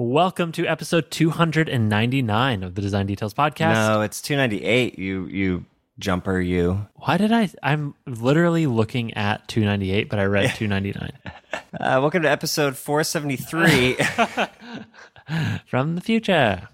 Welcome to episode 299 of the Design Details podcast. No, it's 298. You you jumper you. Why did I? I'm literally looking at 298, but I read 299 Uh, welcome to episode 473. from the future.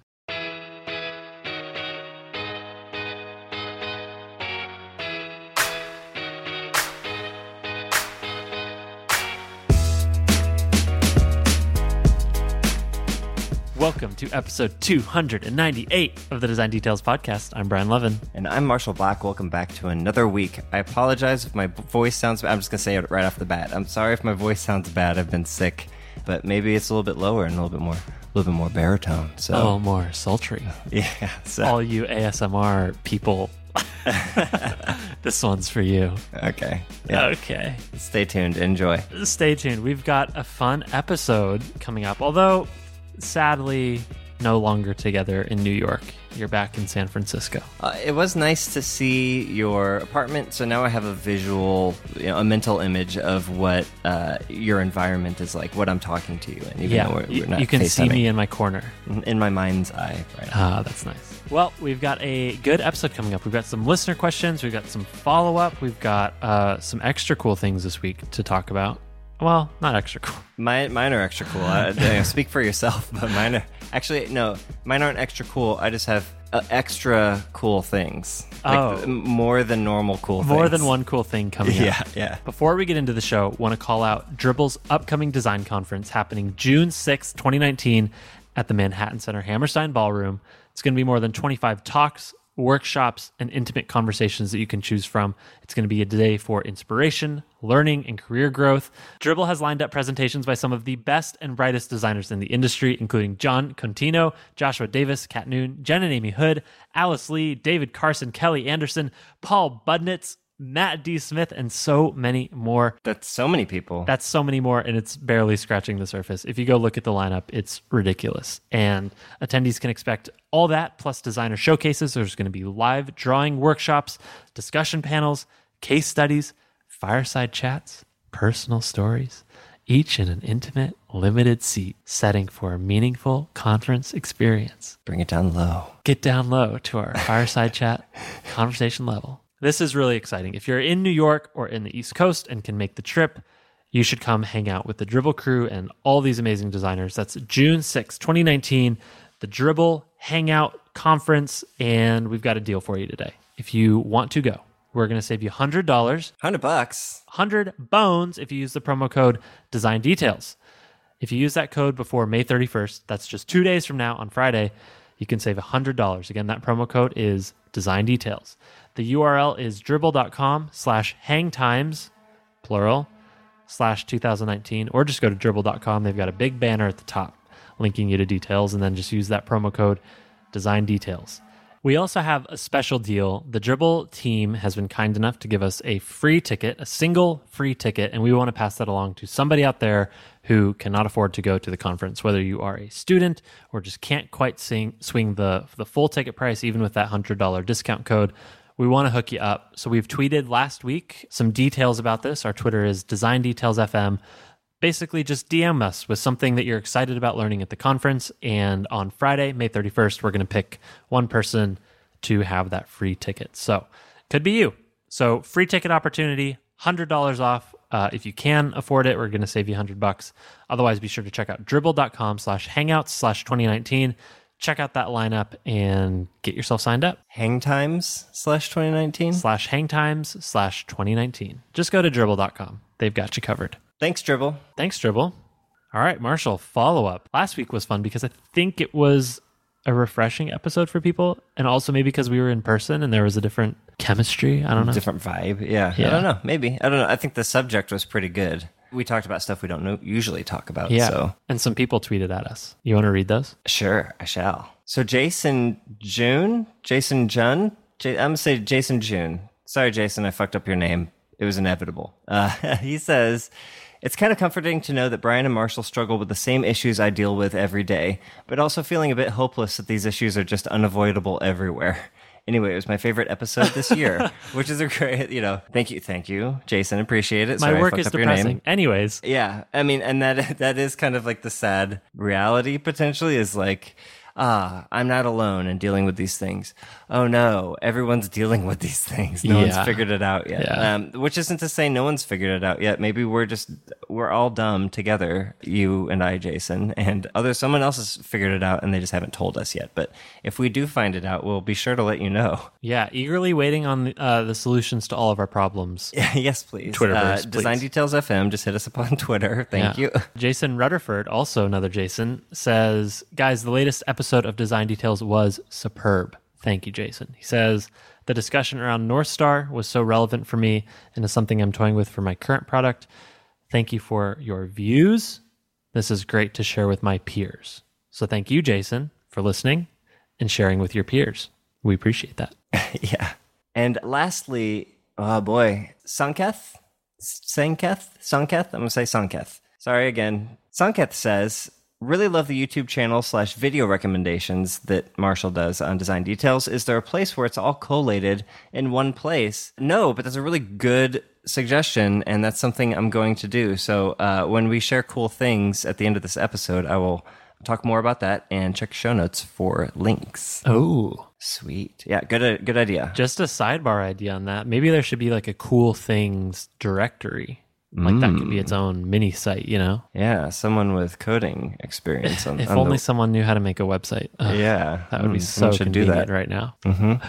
To episode 298 of the Design Details podcast. I'm Brian Lovin. and I'm Marshall Bock. Welcome back to another week. I apologize if my voice sounds bad. I'm just going to say it right off the bat. I'm sorry if my voice sounds bad. I've been sick, but maybe it's a little bit lower and a little bit more a little bit more baritone. So A little more sultry. yeah. So All you ASMR people, this one's for you. okay. Yeah. Okay. Stay tuned. Enjoy. Stay tuned. We've got a fun episode coming up, although sadly no longer together in New York. You're back in San Francisco. Uh, it was nice to see your apartment. So now I have a visual, you know, a mental image of what uh, your environment is like, what I'm talking to you in. Even yeah, though we're, you, we're you can see me in my corner. in my mind's eye. Right. Ah, that's nice. Well, we've got a good episode coming up. We've got some listener questions. We've got some follow up. We've got uh, some extra cool things this week to talk about. Well, not extra cool. Mine, mine are extra cool. I, know, speak for yourself, but mine are actually no. Mine aren't extra cool. I just have uh, extra cool things. Like Oh. m- more than normal cool. Things. More things. than one cool thing coming Yeah, up. yeah. Before we get into the show, want to call out Dribbble's upcoming design conference happening June sixth, 2019 at the Manhattan Center Hammerstein Ballroom. It's going to be more than 25 talks, workshops, and intimate conversations that you can choose from. It's going to be a day for inspiration, learning, and career growth. Dribbble has lined up presentations by some of the best and brightest designers in the industry, including Jon Contino, Joshua Davis, Cat Noone, Jen and Amy Hood, Alice Lee, David Carson, Kelly Anderson, Paul Budnitz, Matt D. Smith, and so many more. That's so many people. That's so many more, and it's barely scratching the surface. If you go look at the lineup, it's ridiculous. And attendees can expect all that plus designer showcases. There's going to be live drawing workshops, discussion panels, case studies, fireside chats, personal stories, each in an intimate, limited seat setting for a meaningful conference experience. Bring it down low. Get down low to our fireside chat conversation level. This is really exciting. If you're in New York or in the East Coast and can make the trip, you should come hang out with the Dribbble crew and all these amazing designers. That's June 6, 2019, the Dribbble Hangout Conference, and we've got a deal for you today. If you want to go, we're going to save you $100. 100 bucks. 100 bones if you use the promo code Design Details. If you use that code before May 31st, that's just two days from now on Friday, you can save $100. Again, that promo code is Design Details. The URL is dribbble.com slash hangtimes, plural, slash 2019, or just go to dribbble.com. They've got a big banner at the top linking you to details, and then just use that promo code Design Details. We also have a special deal. The Dribbble team has been kind enough to give us a free ticket, a single free ticket, and we want to pass that along to somebody out there who cannot afford to go to the conference, whether you are a student or just can't quite sing, swing the, the full ticket price, even with that $100 discount code. We want to hook you up. So we've tweeted last week some details about this. Our Twitter is Design Details FM basically just DM us with something that you're excited about learning at the conference. And on Friday, May 31st, we're going to pick one person to have that free ticket. So could be you. So free ticket opportunity, $100 off. Uh, if you can afford it, we're going to save you 100 bucks. Otherwise, be sure to check out dribbble.com slash hangouts slash 2019. Check out that lineup and get yourself signed up. Hang times slash 2019. Slash hangtimes slash 2019. Just go to dribbble.com. They've got you covered. Thanks, Dribbble. Thanks, Dribbble. All right, Marshall, follow up. Last week was fun because I think it was a refreshing episode for people, and also maybe because we were in person and there was a different chemistry. I don't know. Different vibe. Yeah. Yeah. I don't know. Maybe. I don't know. I think the subject was pretty good. We talked about stuff we don't know, usually talk about. Yeah. So And some people tweeted at us. You want to read those? Sure, I shall. So Jason June, Jason Jun, J- I'm gonna say Jason June. Sorry, Jason, I fucked up your name. It was inevitable. Uh, he says, "It's kind of comforting to know that Brian and Marshall struggle with the same issues I deal with every day, but also feeling a bit hopeless that these issues are just unavoidable everywhere. Anyway, it was my favorite episode this year, which is a great, you know, thank you, thank you, Jason. Appreciate it. My Sorry work is up your name. depressing. Anyways, Yeah, I mean, and that that is kind of like the sad reality potentially is like, ah, I'm not alone in dealing with these things. Oh no, everyone's dealing with these things. No Yeah. one's figured it out yet. Yeah. Um, which isn't to say no one's figured it out yet. Maybe we're just we're all dumb together, you and I, Jason, and other someone else has figured it out and they just haven't told us yet. But if we do find it out, we'll be sure to let you know. yeah, eagerly waiting on the, uh, the solutions to all of our problems. yes, please. Twitterverse, uh, Design. Details FM. Just hit us up on Twitter. Thank Yeah. you. Jason Rutherford, also another Jason, says, Guys, the latest episode of Design Details was superb. Thank you, Jason. He says, The discussion around North Star was so relevant for me and is something I'm toying with for my current product. Thank you for your views. This is great to share with my peers. So thank you, Jason, for listening and sharing with your peers. We appreciate that. yeah. And lastly, oh boy, Sanketh? Sanketh? Sanketh? I'm going to say Sanketh. Sorry again. Sanketh says, really love the YouTube channel slash video recommendations that Marshall does on design details. Is there a place where it's all collated in one place? No, but that's a really good suggestion, and that's something I'm going to do. So uh, when we share cool things at the end of this episode, I will talk more about that and check show notes for links. Oh. Sweet. Yeah, good good idea. Just a sidebar idea on that. Maybe there should be like a cool things directory. Like that could be its own mini site, you know? Yeah, someone with coding experience on, If on only the- someone knew how to make a website. Ugh, yeah, that would be mm, so someone should do that. right now.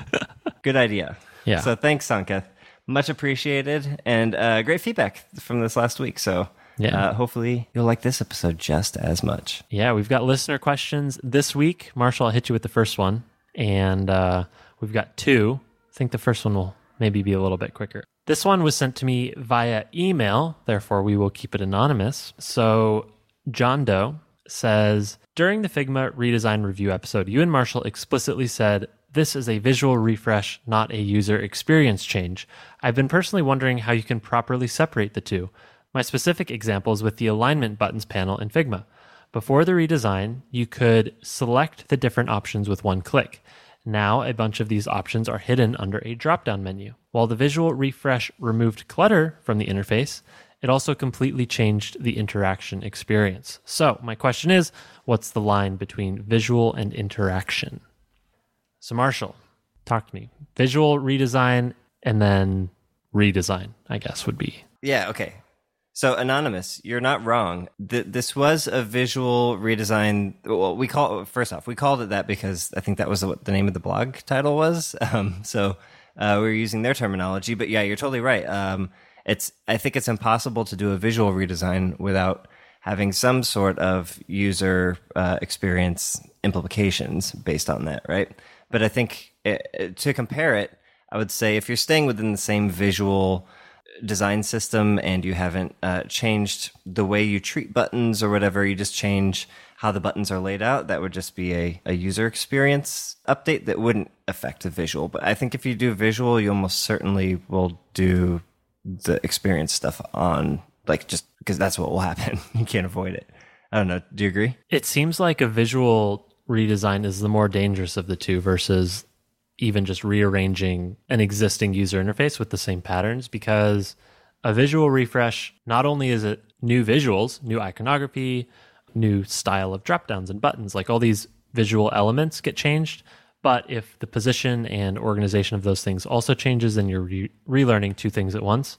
Good idea. Yeah. So thanks, Sanketh. Much appreciated, and uh, great feedback from this last week. So Yeah. uh, hopefully you'll like this episode just as much. Yeah, we've got listener questions this week. Marshall, I'll hit you with the first one. And uh, we've got two. I think the first one will maybe be a little bit quicker. This one was sent to me via email, therefore, we will keep it anonymous. So, John Doe says During the Figma redesign review episode, you and Marshall explicitly said, This is a visual refresh, not a user experience change. I've been personally wondering how you can properly separate the two. My specific example is with the alignment buttons panel in Figma. Before the redesign, you could select the different options with one click. Now, a bunch of these options are hidden under a drop down menu. While the visual refresh removed clutter from the interface, it also completely changed the interaction experience. So, my question is what's the line between visual and interaction? So, Marshall, talk to me. Visual redesign and then redesign, I guess, would be. Yeah. Okay. So anonymous, you're not wrong. Th- this was a visual redesign. Well, we call first off, we called it that because I think that was what the name of the blog title was. Um, so uh, we were using their terminology. But yeah, you're totally right. Um, it's I think it's impossible to do a visual redesign without having some sort of user uh, experience implications based on that, right? But I think uh to compare it, I would say if you're staying within the same visual design system and you haven't uh, changed the way you treat buttons or whatever, you just change how the buttons are laid out, that would just be a, a user experience update that wouldn't affect the visual. But I think if you do visual, you almost certainly will do the experience stuff on, like, just because that's what will happen. you can't avoid it. I don't know. Do you agree? It seems like a visual redesign is the more dangerous of the two versus even just rearranging an existing user interface with the same patterns because a visual refresh not only is it new visuals, new iconography, new style of drop downs and buttons, like all these visual elements get changed. But if the position and organization of those things also changes, then you're re- relearning two things at once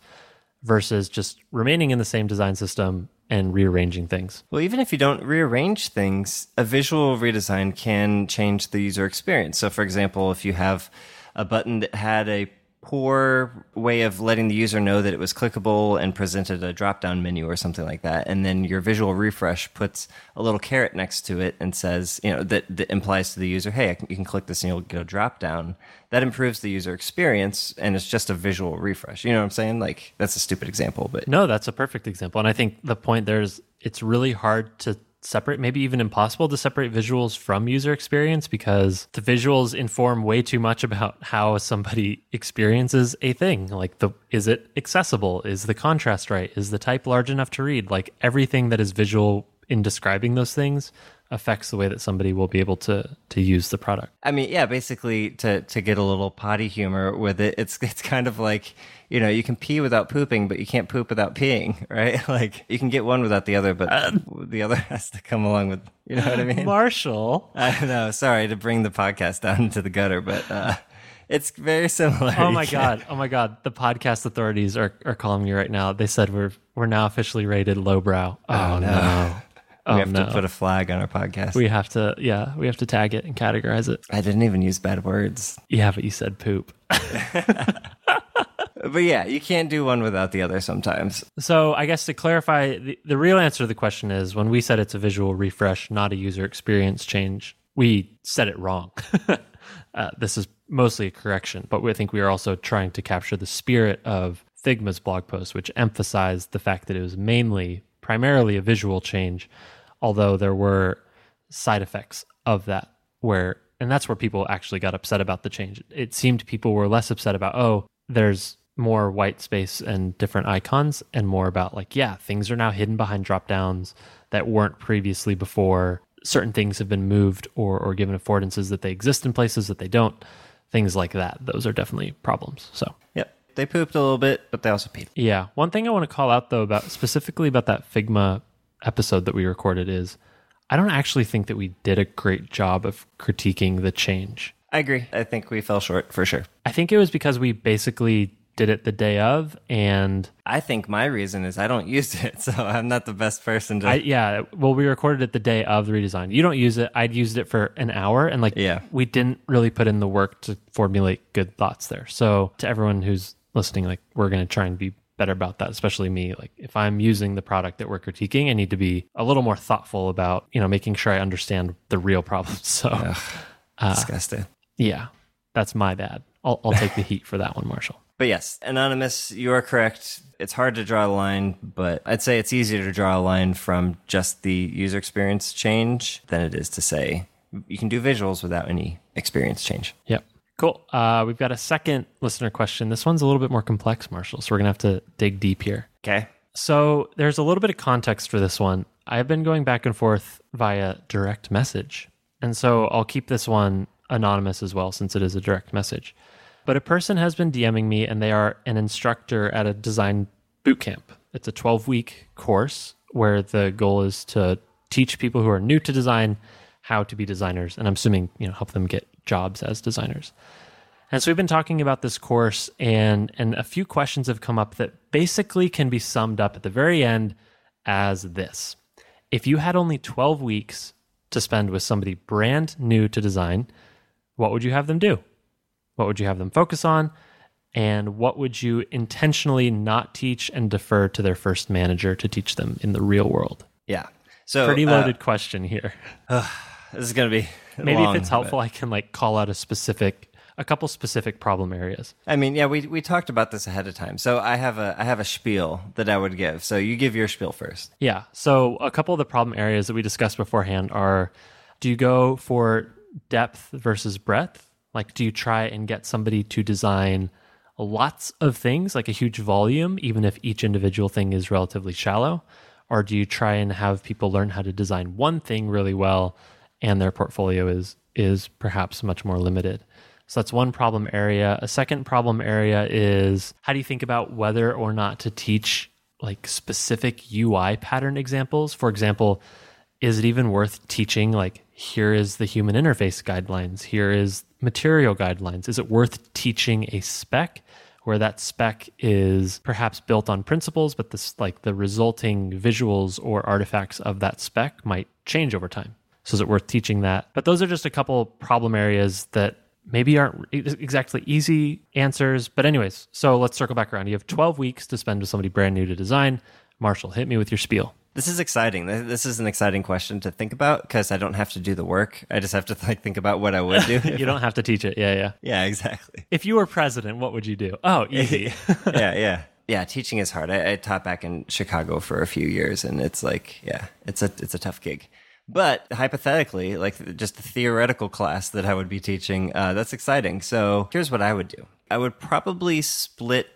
versus just remaining in the same design system and rearranging things. Well, even if you don't rearrange things, a visual redesign can change the user experience. So, for example, if you have a button that had a poor way of letting the user know that it was clickable and presented a drop down menu or something like that, and then your visual refresh puts a little caret next to it and says, you know, that, that implies to the user, hey, can, you can click this and you'll get a drop down. That improves the user experience and it's just a visual refresh. You know what I'm saying? Like, that's a stupid example, but No, that's a perfect example. And I think the point there is it's really hard to separate, maybe even impossible to separate visuals from user experience because the visuals inform way too much about how somebody experiences a thing. Like the is it accessible? Is the contrast right? Is the type large enough to read? Like everything that is visual in describing those things affects the way that somebody will be able to to use the product. I mean, yeah, basically to to get a little potty humor with it, it's it's kind of like you know you can pee without pooping, but you can't poop without peeing, right? Like you can get one without the other, but the other has to come along with. You know what I mean? Marshall. I know. Sorry to bring the podcast down into the gutter, but uh, it's very similar. Oh my god! Oh my god! The podcast authorities are, are calling me right now. They said we're we're now officially rated lowbrow. Oh, no! Oh we have no! to put a flag on our podcast. we have to yeah we have to tag it and categorize it. I didn't even use bad words, Yeah, but you said poop. but yeah, you can't do one without the other sometimes. So I guess to clarify, the, the real answer to the question is when we said it's a visual refresh, not a user experience change, we said it wrong. uh, this is mostly a correction, but we I think we are also trying to capture the spirit of Figma's blog post, which emphasized the fact that it was mainly, primarily a visual change, although there were side effects of that where and that's where people actually got upset about the change. It seemed people were less upset about, oh, there's more white space and different icons and more about like, yeah, things are now hidden behind drop downs that weren't previously before. Certain things have been moved or or given affordances that they exist in places that they don't. Things like that. Those are definitely problems. So Yep, they pooped a little bit, but they also peed. yeah. One thing I want to call out though about specifically about that Figma episode that we recorded is I don't actually think that we did a great job of critiquing the change. I agree. I think we fell short for sure. I think it was because we basically did it the day of and I think my reason is I don't use it, so I'm not the best person to. I yeah, well we recorded it the day of the redesign. You don't use it. I'd used it for an hour and like Yeah. we didn't really put in the work to formulate good thoughts there. So to everyone who's listening like we're going to try and be better about that, especially me. Like if I'm using the product that we're critiquing, I need to be a little more thoughtful about, you know, making sure I understand the real problems. So uh, disgusting. yeah, that's my bad. I'll, I'll take the heat for that one, Marshall. But yes, anonymous, you are correct. It's hard to draw a line, but I'd say it's easier to draw a line from just the user experience change than it is to say you can do visuals without any experience change. Yep. Cool. Uh, we've got a second listener question. This one's a little bit more complex, Marshall. So we're going to have to dig deep here. Okay. So there's a little bit of context for this one. I've been going back and forth via direct message. And so I'll keep this one anonymous as well, since it is a direct message. But a person has been DMing me and they are an instructor at a design boot camp. It's a 12 week course where the goal is to teach people who are new to design how to be designers. And I'm assuming, you know, help them get jobs as designers. And so we've been talking about this course, and and a few questions have come up that basically can be summed up at the very end as this: If you had only 12 weeks to spend with somebody brand new to design, what would you have them do? What would you have them focus on? And what would you intentionally not teach and defer to their first manager to teach them in the real world? Yeah. So Pretty uh, loaded question here. this is going to be Maybe long, if it's helpful, I can like call out a specific, a couple specific problem areas. I mean, yeah, we we talked about this ahead of time. So I have a I have a spiel that I would give. So you give your spiel first. Yeah. So a couple of the problem areas that we discussed beforehand are do you go for depth versus breadth? Like, do you try and get somebody to design lots of things, like a huge volume, even if each individual thing is relatively shallow? Or do you try and have people learn how to design one thing really well and their portfolio is is perhaps much more limited? So that's one problem area. A second problem area is how do you think about whether or not to teach like specific UI pattern examples? For example, is it even worth teaching like here is the human interface guidelines, here is material guidelines? Is it worth teaching a spec where that spec is perhaps built on principles, but this like the resulting visuals or artifacts of that spec might change over time? So is it worth teaching that? But those are just a couple problem areas that maybe aren't exactly easy answers. But anyways, so let's circle back around. You have 12 weeks to spend with somebody brand new to design. Marshall, hit me with your spiel. This is exciting. This is an exciting question to think about because I don't have to do the work. I just have to like think about what I would do. You don't have to teach it. Yeah, yeah. yeah, exactly. If you were president, what would you do? Oh, easy. yeah, yeah, yeah. Teaching is hard. I, I taught back in Chicago for a few years, and it's like, yeah, it's a it's a tough gig. But hypothetically, like just the theoretical class that I would be teaching, uh, that's exciting. So here's what I would do. I would probably split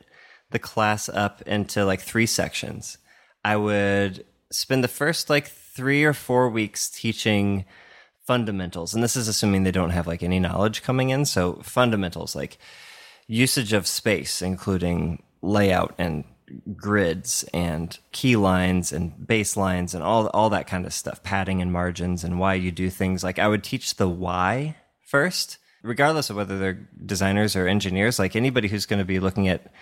the class up into like three sections. I would spend the first like three or four weeks teaching fundamentals. And this is assuming they don't have like any knowledge coming in. So fundamentals like usage of space, including layout and grids and key lines and baselines and all all that kind of stuff, padding and margins and why you do things. Like I would teach the why first, regardless of whether they're designers or engineers. Like anybody who's going to be looking at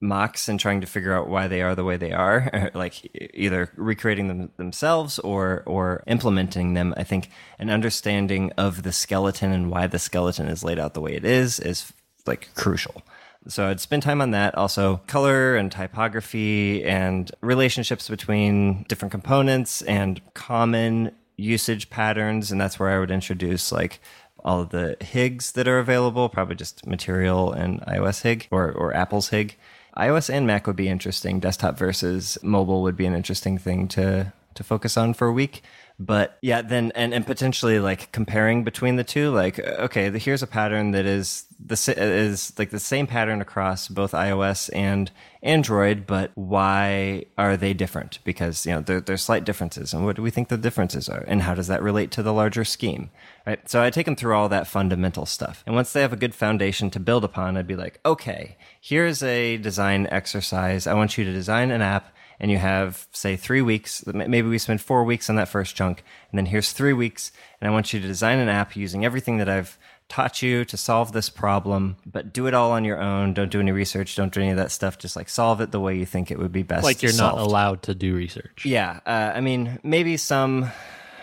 mocks and trying to figure out why they are the way they are, like either recreating them themselves or or implementing them. I think an understanding of the skeleton and why the skeleton is laid out the way it is is like crucial. So I'd spend time on that. Also, color and typography and relationships between different components and common usage patterns. And that's where I would introduce like all of the HIGs that are available, probably just Material and iOS HIG or, or Apple's HIG. iOS and Mac would be interesting. Desktop versus mobile would be an interesting thing to to focus on for a week. But yeah, then and, and potentially like comparing between the two, like uh, okay, the, here's a pattern that is the uh, is like the same pattern across both iOS and Android, but why are they different? Because you know there, there's slight differences, and what do we think the differences are, and how does that relate to the larger scheme? Right. So I take them through all that fundamental stuff, and once they have a good foundation to build upon, I'd be like, okay, here's a design exercise. I want you to design an app and you have say three weeks maybe we spend four weeks on that first chunk and then here's three weeks and i want you to design an app using everything that i've taught you to solve this problem but do it all on your own. Don't do any research. Don't do any of that stuff. Just like solve it the way you think it would be best like you're solved. not allowed to do research. Yeah uh, i mean maybe some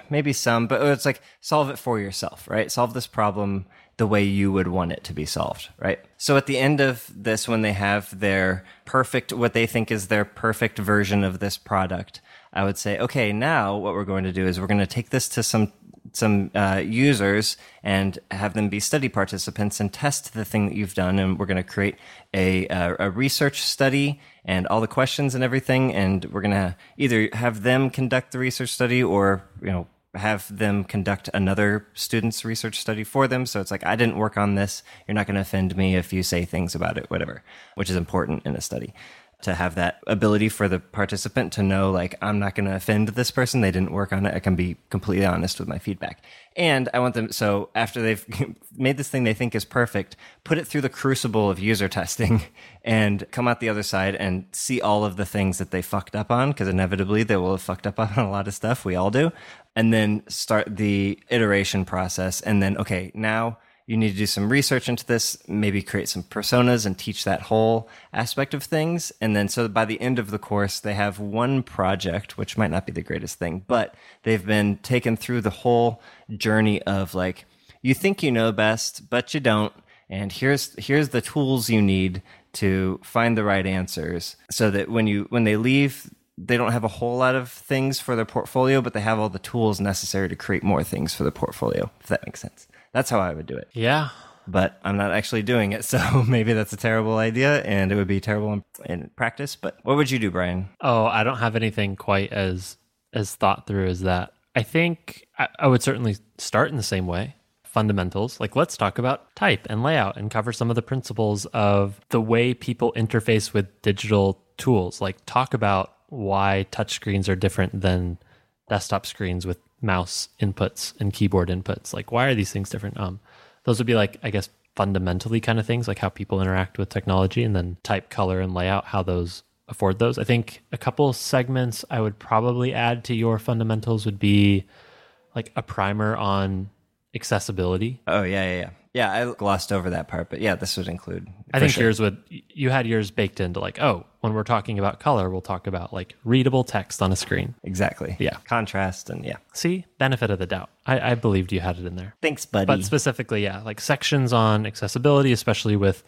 maybe some but it's like solve it for yourself right? Solve this problem the way you would want it to be solved, right? So at the end of this, when they have their perfect, what they think is their perfect version of this product, I would say, okay, now what we're going to do is we're going to take this to some some uh, users and have them be study participants and test the thing that you've done. And we're going to create a, a, a research study and all the questions and everything. And we're going to either have them conduct the research study or you know have them conduct another student's research study for them. So it's like, I didn't work on this. You're not going to offend me if you say things about it, whatever, which is important in a study to have that ability for the participant to know like i'm not going to offend this person. They didn't work on it. I can be completely honest with my feedback. And i want them so after they've made this thing they think is perfect put it through the crucible of user testing and come out the other side and see all of the things that they fucked up on because inevitably they will have fucked up on a lot of stuff. We all do. And then start the iteration process and then okay now you need to do some research into this, maybe create some personas and teach that whole aspect of things. And then so by the end of the course, they have one project, which might not be the greatest thing, but they've been taken through the whole journey of like, you think you know best, but you don't. And here's, here's the tools you need to find the right answers so that when you, when they leave, they don't have a whole lot of things for their portfolio, but they have all the tools necessary to create more things for the portfolio, if that makes sense. That's how I would do it. Yeah. But I'm not actually doing it, so maybe that's a terrible idea, and it would be terrible in, in practice. But what would you do, Brian? Oh, I don't have anything quite as as thought through as that. I think I, I would certainly start in the same way fundamentals. Like, let's talk about type and layout and cover some of the principles of the way people interface with digital tools. Like, talk about why touchscreens are different than desktop screens with mouse inputs and keyboard inputs. Like, why are these things different? Um, those would be like, I guess, fundamentally kind of things, like how people interact with technology, and then type, color, and layout, how those afford those. I think a couple segments I would probably add to your fundamentals would be like a primer on accessibility. Oh yeah, yeah, yeah. Yeah, I glossed over that part, but yeah, this would include. I think sure. yours would. You had yours baked into like, oh, when we're talking about color, we'll talk about like readable text on a screen. Exactly. Yeah. Contrast and yeah. See, benefit of the doubt. I, I believed you had it in there. Thanks, buddy. But specifically, yeah, like sections on accessibility, especially with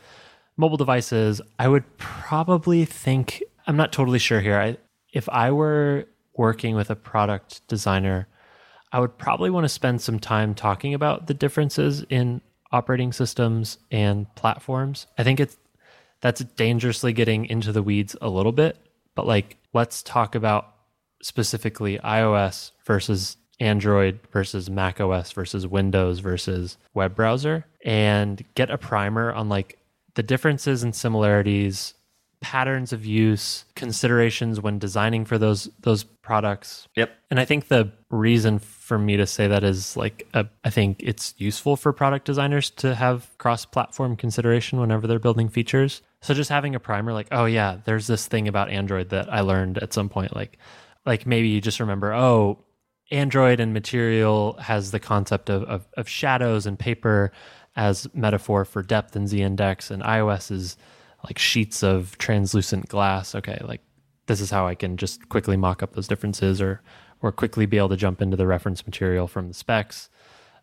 mobile devices. I would probably think. I'm not totally sure here. I, if I were working with a product designer, I would probably want to spend some time talking about the differences in operating systems and platforms. I think it's that's dangerously getting into the weeds a little bit, but like let's talk about specifically iOS versus Android versus Mac OS versus Windows versus web browser and get a primer on like the differences and similarities patterns of use, considerations when designing for those those products. Yep. And I think the reason for me to say that is like a, I think it's useful for product designers to have cross-platform consideration whenever they're building features. So just having a primer like, oh yeah, there's this thing about Android that I learned at some point like like maybe you just remember, oh, Android and Material has the concept of, of, of shadows and paper as metaphor for depth and z-index and iOS is like sheets of translucent glass. Okay, like this is how I can just quickly mock up those differences or or quickly be able to jump into the reference material from the specs.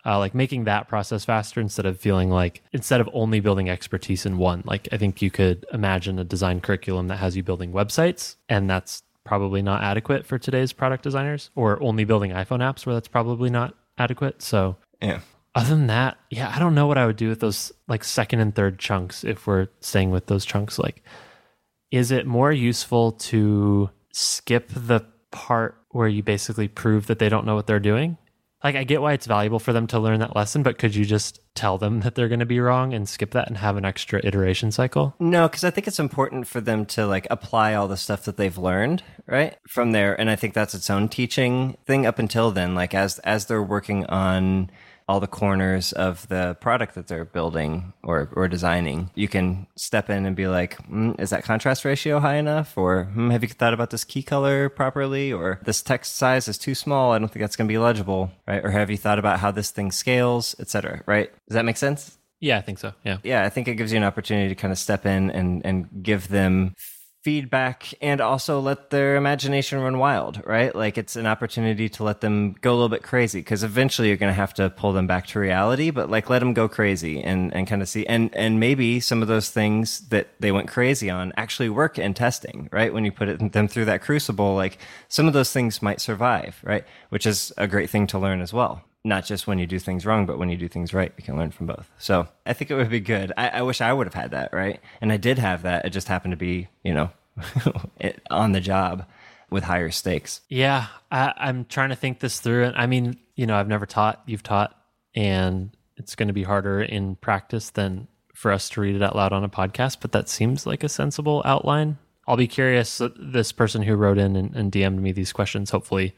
Uh, like making that process faster instead of feeling like instead of only building expertise in one like i think you could imagine a design curriculum that has you building websites and that's probably not adequate for today's product designers or only building iphone apps where that's probably not adequate so Yeah. Other than that, yeah, I don't know what I would do with those like second and third chunks if we're staying with those chunks. Like, is it more useful to skip the part where you basically prove that they don't know what they're doing? Like, I get why it's valuable for them to learn that lesson, but could you just tell them that they're going to be wrong and skip that and have an extra iteration cycle? No, because I think it's important for them to like apply all the stuff that they've learned, right? From there. And I think that's its own teaching thing up until then. Like as as they're working on all the corners of the product that they're building or, or designing, you can step in and be like, mm, is that contrast ratio high enough? Or mm, have you thought about this key color properly? Or this text size is too small. I don't think that's going to be legible, right? Or have you thought about how this thing scales, et cetera, right? Does that make sense? Yeah, I think so. Yeah. yeah, I think it gives you an opportunity to kind of step in and and give them feedback and also let their imagination run wild, right? Like it's an opportunity to let them go a little bit crazy because eventually you're going to have to pull them back to reality, but like let them go crazy and and kind of see and and maybe some of those things that they went crazy on actually work in testing, right? When you put it them through that crucible, like some of those things might survive, right? Which is a great thing to learn as well not just when you do things wrong, but when you do things right, you can learn from both. So I think it would be good. I, I wish I would have had that, right? And I did have that. It just happened to be, you know, on the job with higher stakes. Yeah, I, I'm trying to think this through. And I mean, you know, I've never taught, you've taught, and it's going to be harder in practice than for us to read it out loud on a podcast, but that seems like a sensible outline. I'll be curious. uh, This person who wrote in and, and DM'd me these questions hopefully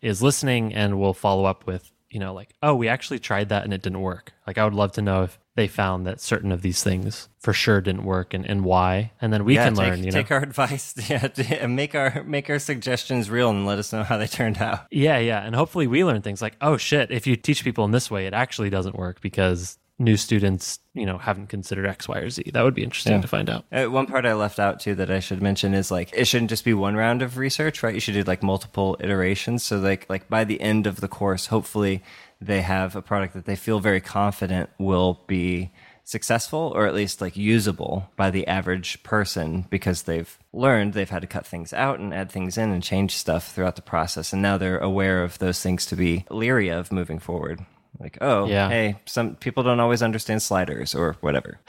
is listening and will follow up with, you know, like, oh, we actually tried that and it didn't work. Like, I would love to know if they found that certain of these things for sure didn't work and, and why. And then we yeah, can take, learn, you know. take our advice, yeah, and make our make our suggestions real, and let us know how they turned out. Yeah, yeah. And hopefully we learn things like, oh shit, if you teach people in this way, it actually doesn't work because new students, you know, haven't considered X, Y, or Z. That would be interesting to find out. Uh, one part I left out too that I should mention is like it shouldn't just be one round of research, right? You should do like multiple iterations. So like like by the end of the course, hopefully they have a product that they feel very confident will be successful or at least like usable by the average person because they've learned they've had to cut things out and add things in and change stuff throughout the process and now they're aware of those things to be leery of moving forward like oh Yeah. hey some people don't always understand sliders or whatever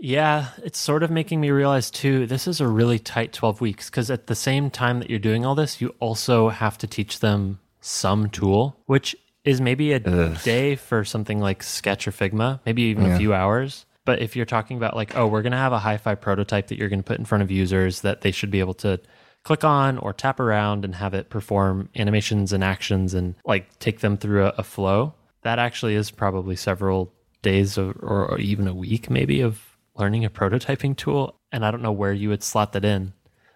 Yeah, it's sort of making me realize too, this is a really tight 12 weeks because at the same time that you're doing all this, you also have to teach them some tool, which is maybe a day for something like Sketch or Figma, maybe even a few hours. But if you're talking about like, oh, we're going to have a hi fi prototype that you're going to put in front of users that they should be able to click on or tap around and have it perform animations and actions and like take them through a, a flow, that actually is probably several days of, or, even a week maybe of learning a prototyping tool. And I don't know where you would slot that in.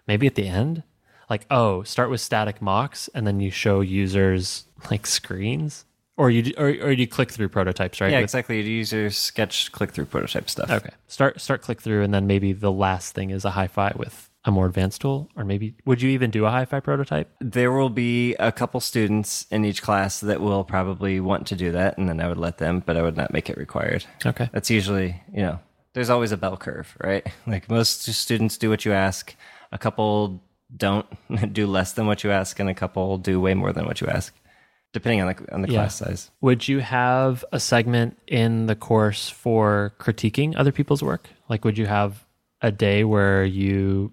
Maybe at the end? Like, oh, start with static mocks and then you show users like screens? Or you or, or you click through prototypes, right? yeah With- exactly you use your sketch click through prototype stuff Okay. Start start click through and then maybe the last thing is a hi-fi with a more advanced tool or maybe would you even do a hi-fi prototype? There will be a couple students in each class that will probably want to do that, and then I would let them, but I would not make it required. Okay. That's usually, you know, there's always a bell curve, right? Like most students do what you ask, a couple don't do less than what you ask, and a couple do way more than what you ask, depending on the on the Yeah. class size. Would you have a segment in the course for critiquing other people's work? Like would you have a day where you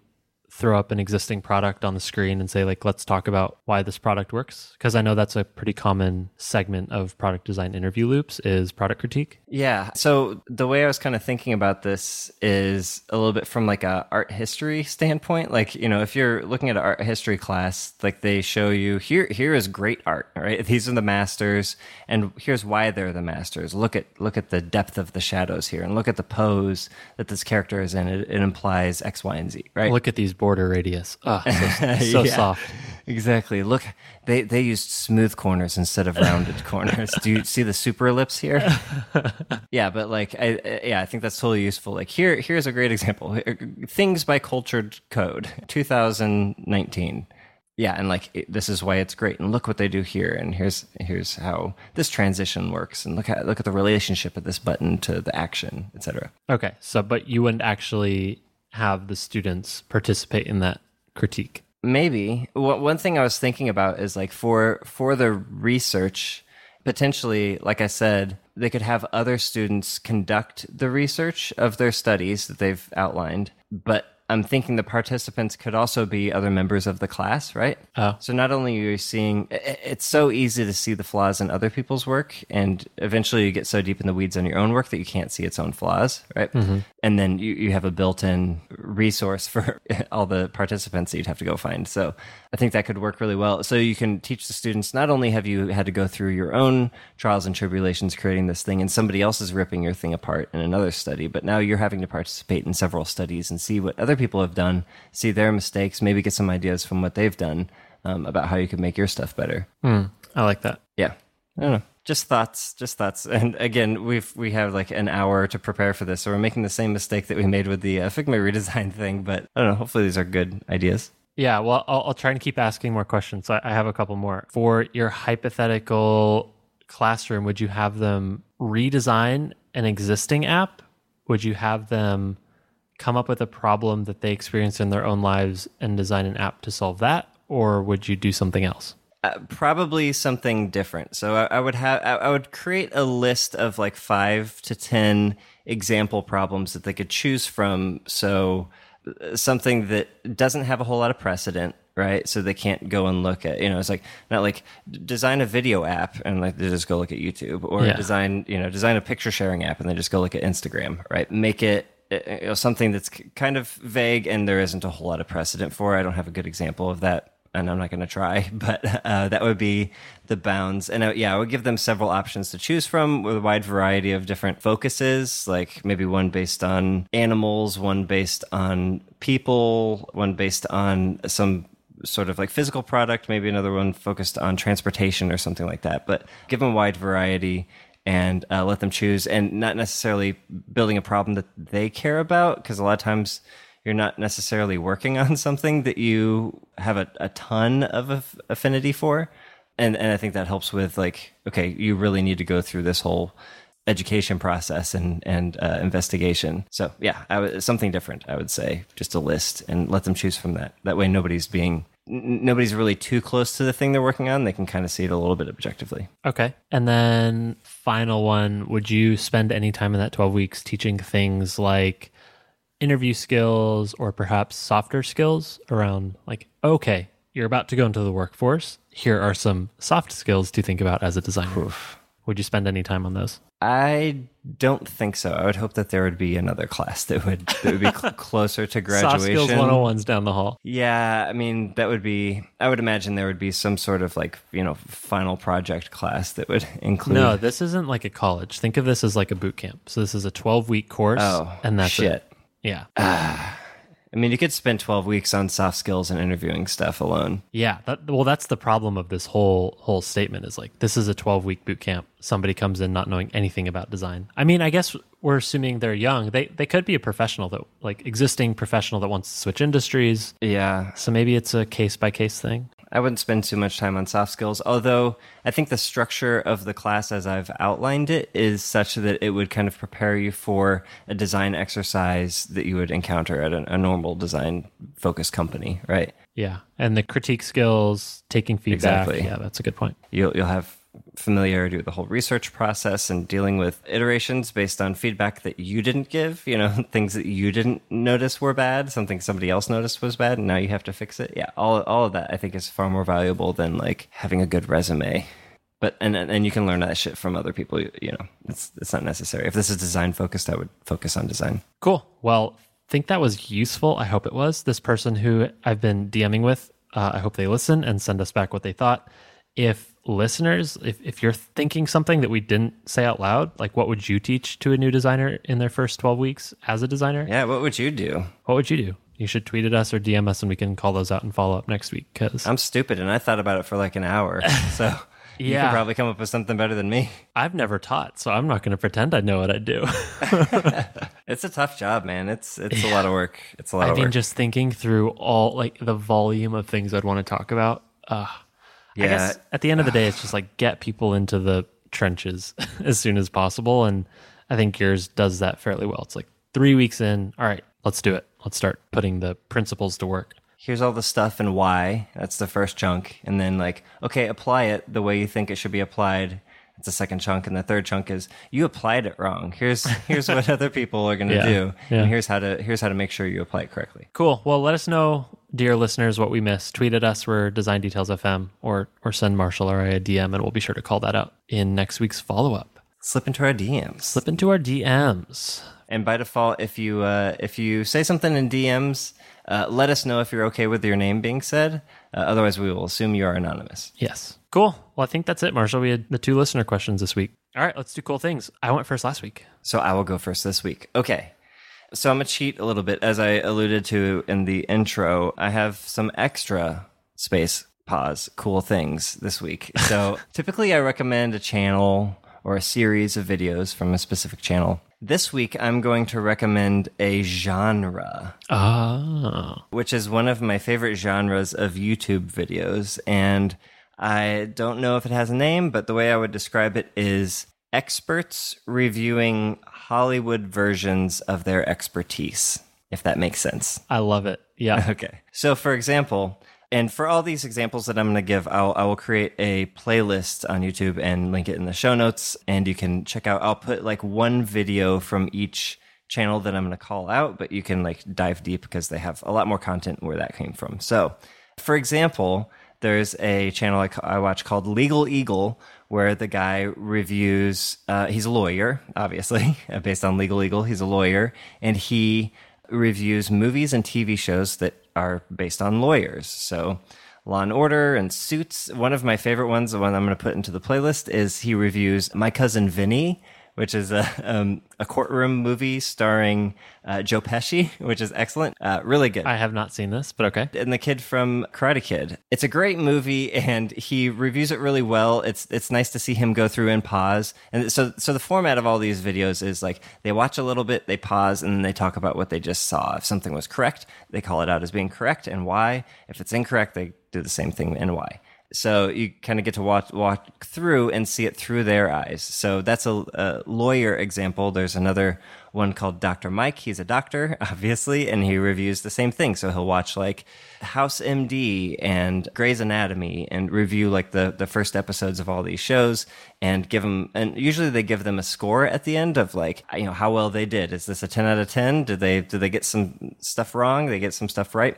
throw up an existing product on the screen and say like let's talk about why this product works because i know that's a pretty common segment of product design interview loops is product critique Yeah. So the way I was kind of thinking about this is a little bit from like a art history standpoint. Like, you know, if you're looking at an art history class, like they show you here here is great art, right? These are the masters and here's why they're the masters. Look at look at the depth of the shadows here and look at the pose that this character is in. It, it implies X, Y, and Z, right? look at these border radius oh so, so Yeah. soft Exactly. Look, they they used smooth corners instead of rounded corners. Do you see the super ellipse here? yeah, but like, I, I- yeah, I think that's totally useful. Like here, here's a great example: things by Cultured Code, 2019. Yeah, and like it, this is why it's great. And look what they do here. And here's here's how this transition works. And look at look at the relationship of this button to the action, etc. okay so but you wouldn't actually have the students participate in that critique Maybe One one thing I was thinking about is like for for the research, potentially, like I said, they could have other students conduct the research of their studies that they've outlined. But I'm thinking the participants could also be other members of the class, right? Oh. So not only are you seeing, it's so easy to see the flaws in other people's work, and eventually you get so deep in the weeds on your own work that you can't see its own flaws, right? Mm-hmm. And then you, you have a built-in resource for all the participants that you'd have to go find. So I think that could work really well. So you can teach the students not only have you had to go through your own trials and tribulations creating this thing, and somebody else is ripping your thing apart in another study, but now you're having to participate in several studies and see what other people have done, see their mistakes, maybe get some ideas from what they've done um, about how you can make your stuff better. i like that Yeah. I don't know. Just thoughts, just thoughts. And again, we've we have like an hour to prepare for this, so we're making the same mistake that we made with the uh, Figma redesign thing. But I don't know. Hopefully, these are good ideas. Yeah, well, I'll, I'll try and keep asking more questions. I, I have a couple more. For your hypothetical classroom, would you have them redesign an existing app? Would you have them come up with a problem that they experience in their own lives and design an app to solve that? Or would you do something else? Uh, probably something different. So I, I would have I, I would create a list of like five to ten example problems that they could choose from. So something that doesn't have a whole lot of precedent, right? So they can't go and look at you know it's like not like design a video app and like they just go look at YouTube or Yeah. design you know design a picture sharing app and they just go look at Instagram, right? Make it uh, you know, something that's kind of vague and there isn't a whole lot of precedent for. I don't have a good example of that and I'm not going to try, but uh, that would be the bounds. And uh, yeah, I would give them several options to choose from with a wide variety of different focuses, like maybe one based on animals, one based on people, one based on some sort of like physical product, maybe another one focused on transportation or something like that. But give them a wide variety and uh, let them choose and not necessarily building a problem that they care about because a lot of times you're not necessarily working on something that you have a, a ton of aff- affinity for. And and i think that helps with like okay you really need to go through this whole education process and and uh, investigation. So yeah something different i would say just a list and let them choose from that. That way nobody's being nobody's really too close to the thing they're working on. They can kind of see it a little bit objectively. Okay. And then final one, would you spend any time in that 12 weeks teaching things like interview skills or perhaps softer skills around like okay, you're about to go into the workforce. Here are some soft skills to think about as a designer. Would you spend any time on those? I don't think so. I would hope that there would be another class that would that would be cl- closer to graduation Soft skills graduation. 101s down the hall. Yeah, I mean that would be. I would imagine there would be some sort of like you know final project class that would include. No, this isn't like a college. Think of this as like a boot camp. So this is a 12 week course Oh, and that's shit. it. Yeah. I mean you could spend twelve weeks on soft skills and interviewing stuff alone. Yeah, that, well, that's the problem of this whole whole statement. Is like this is a twelve week boot camp. Somebody comes in not knowing anything about design. I mean, I guess we're assuming they're young. They they could be a professional that like existing professional that wants to switch industries. Yeah, So maybe it's a case by case thing. I wouldn't spend too much time on soft skills, although I think the structure of the class as I've outlined it is such that it would kind of prepare you for a design exercise that you would encounter at a, a normal design focused company, right? Yeah, and the critique skills, taking feedback. Exactly. Yeah, that's a good point. You'll you'll have familiarity with the whole research process and dealing with iterations based on feedback that you didn't give, you know, things that you didn't notice were bad, something somebody else noticed was bad, and now you have to fix it. Yeah, all all of that I think is far more valuable than like having a good resume. But and and you can learn that shit from other people. You, know, it's it's not necessary. If this is design focused, I would focus on design. Cool. Well, think that was useful. I hope it was. This person who I've been DMing with, uh, I hope they listen and send us back what they thought. If listeners, if, if you're thinking something that we didn't say out loud, like what would you teach to a new designer in their first 12 weeks as a designer? Yeah, what would you do? What would you do? You should tweet at us or DM us and we can call those out and follow up next week because I'm stupid and I thought about it for like an hour. So you Yeah. could probably come up with something better than me. I've never taught, so I'm not going to pretend I know what I do. It's a tough job, man. It's it's a lot of work. It's a lot of work. I of mean, work. just thinking through all like the volume of things I'd want to talk about. Uh, I Yeah. guess at the end of the day, it's just like get people into the trenches as soon as possible. And I think yours does that fairly well. It's like three weeks in. All right, let's do it. Let's start putting the principles to work. Here's all the stuff and why. That's the first chunk. And then like, okay, apply it the way you think it should be applied. The second chunk. And the third chunk is you applied it wrong. Here's here's what other people are gonna Yeah. do. Yeah. And here's how to here's how to make sure you apply it correctly. Cool. Well, let us know, dear listeners, what we missed. Tweet at us. We're Design Details FM, or or send Marshall or I a DM, and we'll be sure to call that out in next week's follow up. Slip into our DMs. Slip into our DMs. And by default, if you uh, if you say something in DMs, uh, let us know if you're okay with your name being said. Uh, otherwise, we will assume you are anonymous. Yes. Cool. Well, I think that's it, Marshall. We had the two listener questions this week. All right, let's do cool things. I went first last week. So I will go first this week. Okay. So I'm going to cheat a little bit. As I alluded to in the intro, I have some extra space pause cool things this week. So typically I recommend a channel or a series of videos from a specific channel. This week I'm going to recommend a genre Oh. which is one of my favorite genres of YouTube videos. And I don't know if it has a name, but the way I would describe it is experts reviewing Hollywood versions of their expertise, if that makes sense. I love it. Yeah. Okay. So, for example, and for all these examples that I'm going to give, I'll, I will create a playlist on YouTube and link it in the show notes. And you can check out, I'll put like one video from each channel that I'm going to call out, but you can like dive deep because they have a lot more content where that came from. So, for example, there's a channel I, I watch called Legal Eagle where the guy reviews, uh, he's a lawyer, obviously, based on Legal Eagle. He's a lawyer and he reviews movies and TV shows that are based on lawyers. So, Law and Order and Suits. One of my favorite ones, the one I'm going to put into the playlist, is he reviews My Cousin Vinny, which is a um, a courtroom movie starring uh, Joe Pesci, which is excellent, uh, really good I have not seen this, but okay. and the kid from Karate Kid. It's a great movie, and he reviews it really well. It's it's nice to see him go through and pause. And so so the format of all these videos is like they watch a little bit, they pause, and then they talk about what they just saw. If something was correct, they call it out as being correct and why. If it's incorrect, they do the same thing and why. So you kind of get to watch walk through and see it through their eyes. So that's a, a lawyer example. There's another one called Dr. Mike. He's a doctor, obviously, and he reviews the same thing. So he'll watch like House MD and Grey's Anatomy and review like the the first episodes of all these shows and give them. And usually they give them a score at the end of like you know how well they did. Is this a ten out of ten? Did they did they get some stuff wrong? Did they get some stuff right?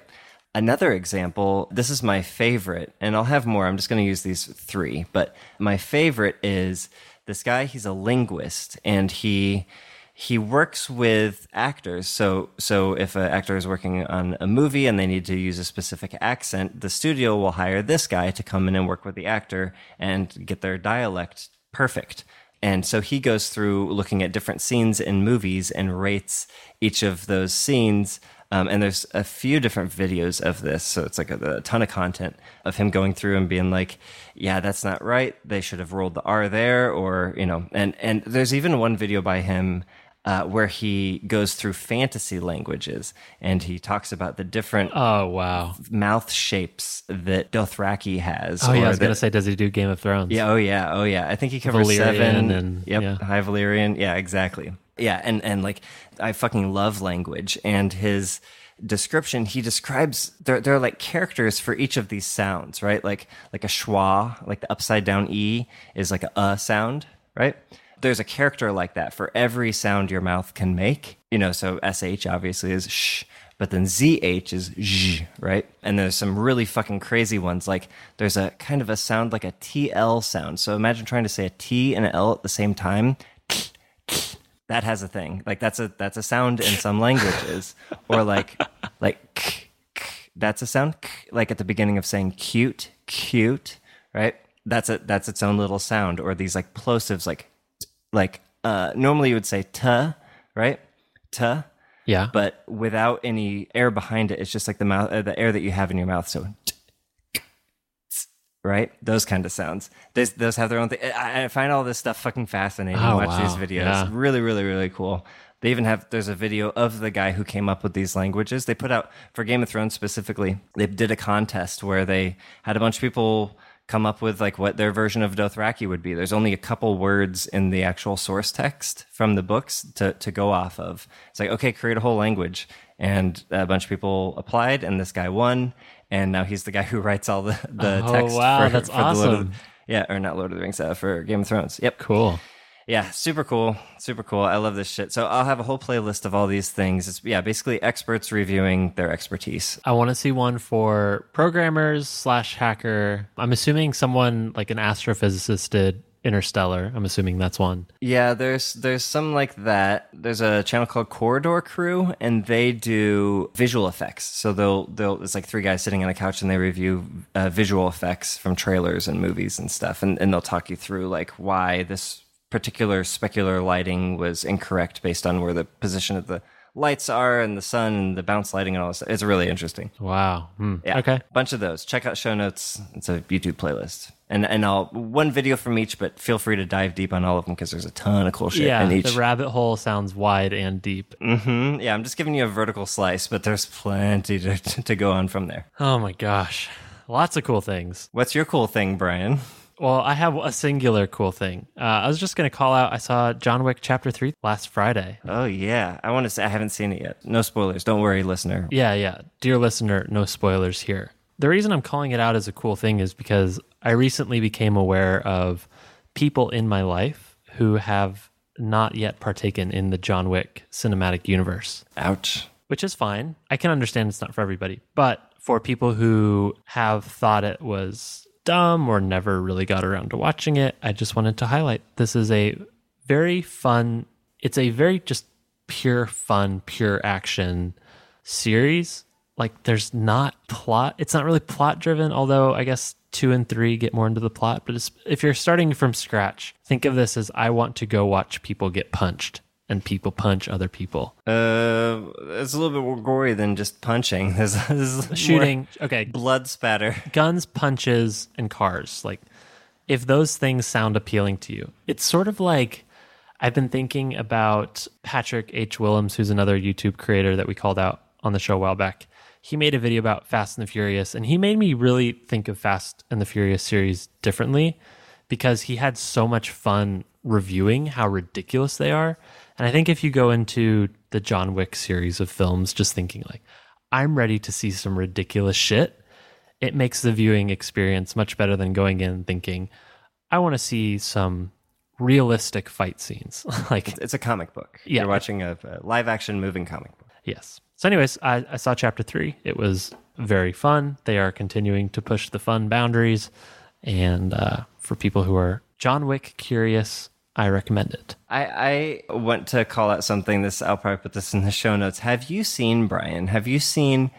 Another example, this is my favorite, and I'll have more. I'm just going to use these three, but my favorite is this guy. He's a linguist, and he he works with actors. So so if an actor is working on a movie and they need to use a specific accent, the studio will hire this guy to come in and work with the actor and get their dialect perfect. And so he goes through looking at different scenes in movies and rates each of those scenes. Um, and there's a few different videos of this. So it's like a, a ton of content of him going through and being like, yeah, that's not right. They should have rolled the R there. Or, you know, and, and there's even one video by him uh, where he goes through fantasy languages and he talks about the different Oh, wow. mouth shapes that Dothraki has. Oh, yeah. I was gonna say, does he do Game of Thrones? yeah, oh yeah, oh yeah. I think he covers Valyrian seven. and- yep, yeah. High Valyrian. Yeah, exactly. Yeah, and and like I fucking love language, and his description, he describes there there are like characters for each of these sounds, right? Like like a schwa, like the upside down e is like a uh sound, right? There's a character like that for every sound your mouth can make. You know, so sh obviously is sh, but then zh is zh, right? And there's some really fucking crazy ones. Like there's a kind of a sound like a tl sound. So imagine trying to say a t and an l at the same time that has a thing. Like that's a that's a sound in some languages, or like like that's a sound k, like at the beginning of saying cute, cute, right? That's a that's its own little sound. Or these like plosives, like like uh, normally you would say t, right? T, Yeah. but without any air behind it. It's just like the mouth, uh, the air that you have in your mouth. So, right, those kind of sounds. Those those have their own thing. I, I find all this stuff fucking fascinating. Oh, Watch wow. these videos. Yeah. Really, really, really cool. They even have there's a video of the guy who came up with these languages. They put out for Game of Thrones specifically. They did a contest where they had a bunch of people come up with like what their version of Dothraki would be. There's only a couple words in the actual source text from the books to, to go off of. It's like, okay, create a whole language. And a bunch of people applied, and this guy won. And now he's the guy who writes all the, the Oh, text. wow, for, that's for the Lord of awesome. the- yeah, or not Lord of the Rings, uh, for Game of Thrones. Yep. cool. Yeah, super cool. Super cool. I love this shit. So I'll have a whole playlist of all these things. It's, yeah, basically experts reviewing their expertise. I want to see one for programmers slash hacker. I'm assuming someone like an astrophysicist did Interstellar. I'm assuming that's one. Yeah, there's there's some like that. There's a channel called Corridor Crew, and they do visual effects. So they'll they'll it's like three guys sitting on a couch and they review uh, visual effects from trailers and movies and stuff, and and they'll talk you through like why this particular specular lighting was incorrect based on where the position of the lights are and the sun and the bounce lighting and all this. It's really interesting. Wow. Hmm. Yeah. Okay. Bunch of those. Check out show notes. It's a YouTube playlist. And and I'll one video from each, but feel free to dive deep on all of them because there's a ton of cool shit Yeah, in each. the rabbit hole sounds wide and deep. hmm Yeah, I'm just giving you a vertical slice, but there's plenty to, to go on from there. Oh my gosh. Lots of cool things. What's your cool thing, Brian? Well, I have a singular cool thing. Uh, I was just going to call out, I saw John Wick Chapter 3 last Friday. Oh yeah, I want to say I haven't seen it yet. No spoilers. Don't worry, listener. Yeah, yeah. Dear listener, no spoilers here. The reason I'm calling it out as a cool thing is because I recently became aware of people in my life who have not yet partaken in the John Wick cinematic universe, Ouch. which is fine. I can understand it's not for everybody, but for people who have thought it was dumb or never really got around to watching it, I just wanted to highlight this is a very fun, it's a very just pure fun, pure action series. Like there's not plot. It's not really plot driven, although I guess two and three get more into the plot. But if you're starting from scratch, think of this as I want to go watch people get punched and people punch other people. Uh, it's a little bit more gory than just punching. There's, there's Shooting, okay, blood spatter. guns, punches, and cars. Like, if those things sound appealing to you, it's sort of like I've been thinking about Patrick H. Willems, who's another YouTube creator that we called out on the show a while back. He made a video about Fast and the Furious, and he made me really think of Fast and the Furious series differently because he had so much fun reviewing how ridiculous they are. And I think if you go into the John Wick series of films just thinking like, I'm ready to see some ridiculous shit, it makes the viewing experience much better than going in thinking, I want to see some realistic fight scenes. like, It's a comic book. Yeah. You're watching a, a live action moving comic book. yes. So, anyways, I, I saw chapter three. It was very fun. They are continuing to push the fun boundaries. And uh, for people who are John Wick curious, I recommend it. I, I want to call out something. This I'll probably put this in the show notes. Have you seen Brian? Have you seen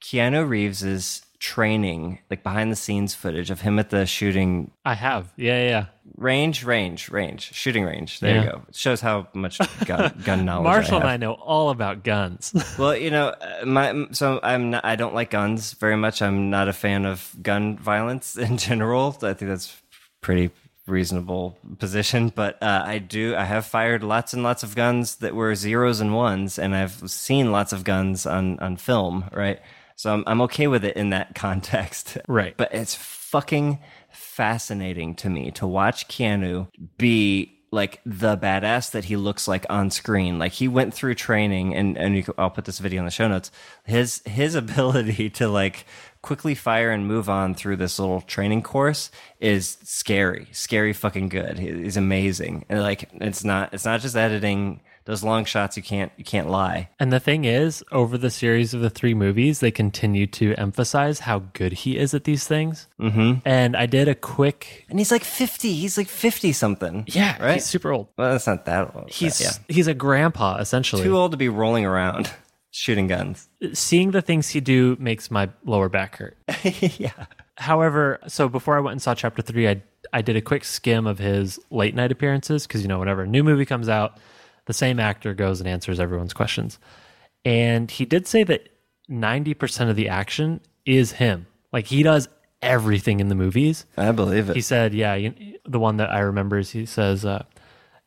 Keanu Reeves's training, like behind the scenes footage of him at the shooting I have. Yeah, yeah. range, range, range, shooting range? There you go. It shows how much gun, gun knowledge. Marshall I and. I know all about guns. Well, you know, uh, my so I'm not, I don't like guns very much. I'm not a fan of gun violence in general. I think that's pretty reasonable position, but uh, I do I have fired lots and lots of guns that were zeros and ones, and I've seen lots of guns on on film, right? So I'm I'm okay with it in that context, Right. But it's fucking fascinating to me to watch Keanu be like the badass that he looks like on screen. Like he went through training, and and you, I'll put this video in the show notes. His his ability to like quickly fire and move on through this little training course is scary, scary fucking good. He's amazing, and like it's not it's not just editing. Those long shots, you can't you can't lie. And the thing is, over the series of the three movies, they continue to emphasize how good he is at these things. Mm-hmm. And I did a quick, And he's like fifty. He's like fifty something. yeah, right. he's super old. well, that's not that old. He's yeah. he's a grandpa essentially. too old to be rolling around shooting guns. Seeing the things he do makes my lower back hurt. yeah. However, so before I went and saw chapter three, I I did a quick skim of his late night appearances because you know whenever a new movie comes out, the same actor goes and answers everyone's questions, and he did say that ninety percent of the action is him. Like he does everything in the movies. I believe it. He said, yeah, you, the one that I remember is he says, uh,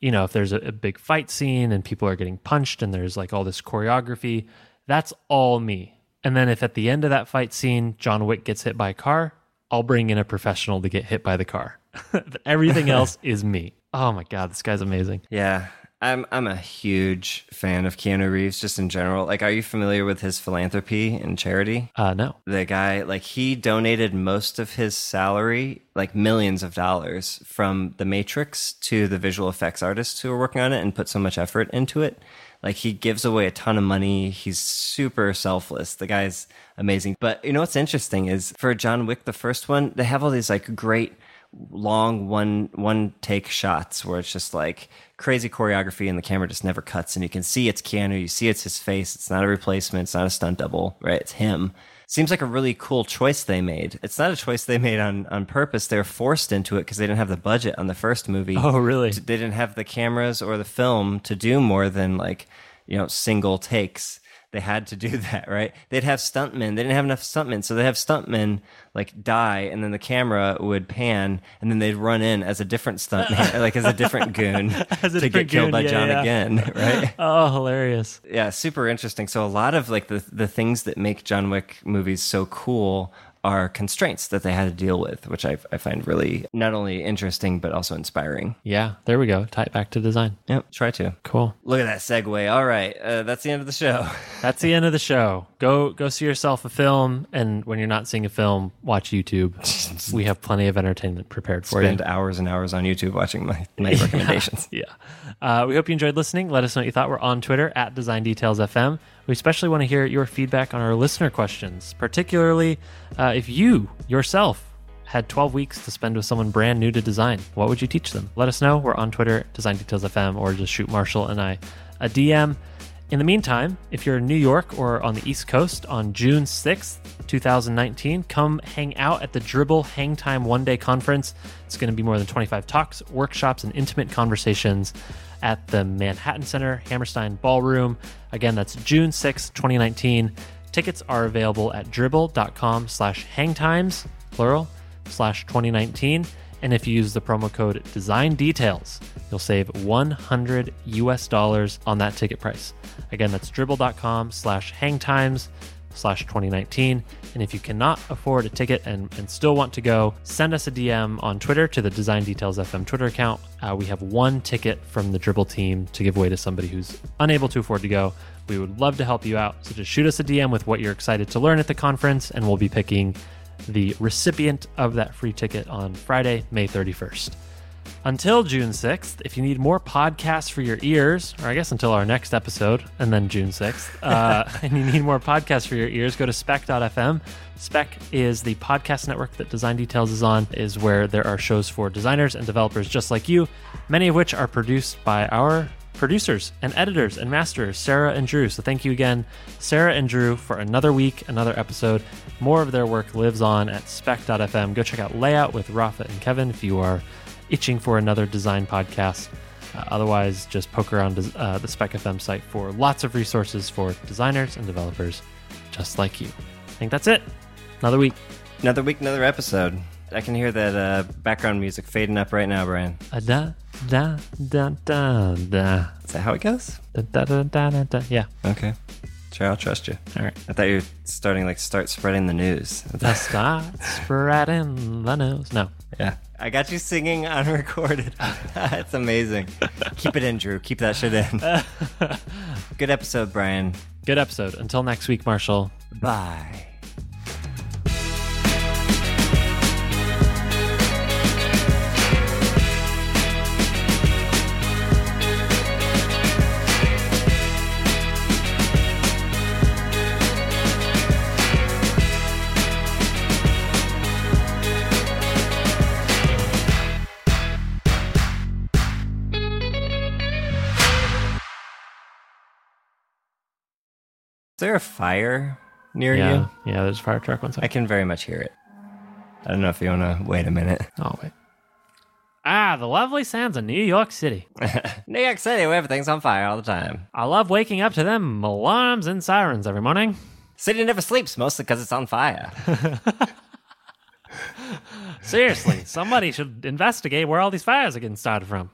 you know, if there's a, a big fight scene and people are getting punched and there's like all this choreography, that's all me. And then if at the end of that fight scene, John Wick gets hit by a car, I'll bring in a professional to get hit by the car. Everything else is me. Oh my God, this guy's amazing. yeah. I'm I'm a huge fan of Keanu Reeves just in general. Like are you familiar with his philanthropy and charity? Uh, no. The guy like he donated most of his salary, like millions of dollars from The Matrix to the visual effects artists who are working on it and put so much effort into it. Like he gives away a ton of money. He's super selfless. The guy's amazing. But you know what's interesting is for John Wick, the first one, they have all these like great long one one take shots where it's just like crazy choreography and the camera just never cuts and you can see it's Keanu, you see it's his face. It's not a replacement. It's not a stunt double, right? It's him. Seems like a really cool choice they made. It's not a choice they made on on purpose. They were forced into it because they didn't have the budget on the first movie Oh, really? they didn't have the cameras or the film to do more than like you know single takes they had to do that right? They'd have stuntmen. They didn't have enough stuntmen. So they have stuntmen like die and then the camera would pan and then they'd run in as a different stuntman like as a different goon a to different get killed goon, by yeah, john yeah. again right? Oh, hilarious. yeah super interesting. So a lot of like the the things that make john wick movies so cool are constraints that they had to deal with which i, I find really not only interesting but also inspiring Yeah, there we go. Tie it back to design. Yep, try to. Cool. Look at that segue. All right, uh, that's the end of the show. That's the end of the show. Go go see yourself a film, and when you're not seeing a film, watch YouTube. we have plenty of entertainment prepared for Spend you. Spend hours and hours on YouTube watching my, my recommendations. Yeah. Uh, we hope you enjoyed listening. Let us know what you thought. We're on Twitter at Design Details FM. We especially want to hear your feedback on our listener questions, particularly uh, if you yourself had 12 weeks to spend with someone brand new to design. What would you teach them? Let us know. We're on Twitter, Design Details FM, or just shoot Marshall and I a DM. In the meantime, if you're in New York or on the East Coast on June 6th, 2019, come hang out at the Dribbble Hangtime One Day Conference. It's going to be more than 25 talks, workshops, and intimate conversations at the Manhattan Center, Hammerstein Ballroom. Again, that's June 6th, 2019. Tickets are available at dribbble.com slash hangtimes, plural, slash 2019. And if you use the promo code design details, you'll save 100 US dollars on that ticket price. Again, that's dribbble.com slash hangtimes slash 2019. And if you cannot afford a ticket and, and still want to go, send us a DM on Twitter to the Design Details FM Twitter account. Uh, we have one ticket from the Dribbble team to give away to somebody who's unable to afford to go. We would love to help you out. So just shoot us a DM with what you're excited to learn at the conference, and we'll be picking the recipient of that free ticket on Friday, May 31st. Until June 6th, if you need more podcasts for your ears, or I guess until our next episode, and then June 6th, uh, and you need more podcasts for your ears, go to spec.fm. Spec is the podcast network that Design Details is on, is where there are shows for designers and developers just like you, many of which are produced by our producers and editors and masters, Sarah and Drew. So thank you again, Sarah and Drew, for another week, another episode. More of their work lives on at spec.fm. Go check out Layout with Rafa and Kevin if you are itching for another design podcast. Uh, otherwise, just poke around uh, the Spec FM site for lots of resources for designers and developers just like you. I think that's it. Another week. Another week, another episode. I can hear that uh, background music fading up right now, Brian. Uh, da, da, da, da, da. Is that how it goes? Da, da, da, da, da, da. Yeah. Okay. Sure, I'll trust you. All right. I thought you were starting like start spreading the news. Let's start spreading the news. No. Yeah. I got you singing unrecorded. That's amazing. Keep it in, Drew. Keep that shit in. Good episode, Brian. Good episode. Until next week, Marshall. Bye. There a fire near Yeah. you? Yeah, there's a fire truck one I can very much hear it. I don't know if you want to wait a minute. Oh, wait. Ah, the lovely sounds of New York City. New York City, where everything's on fire all the time. I love waking up to them alarms and sirens every morning. City never sleeps, mostly because it's on fire. Seriously, somebody should investigate where all these fires are getting started from.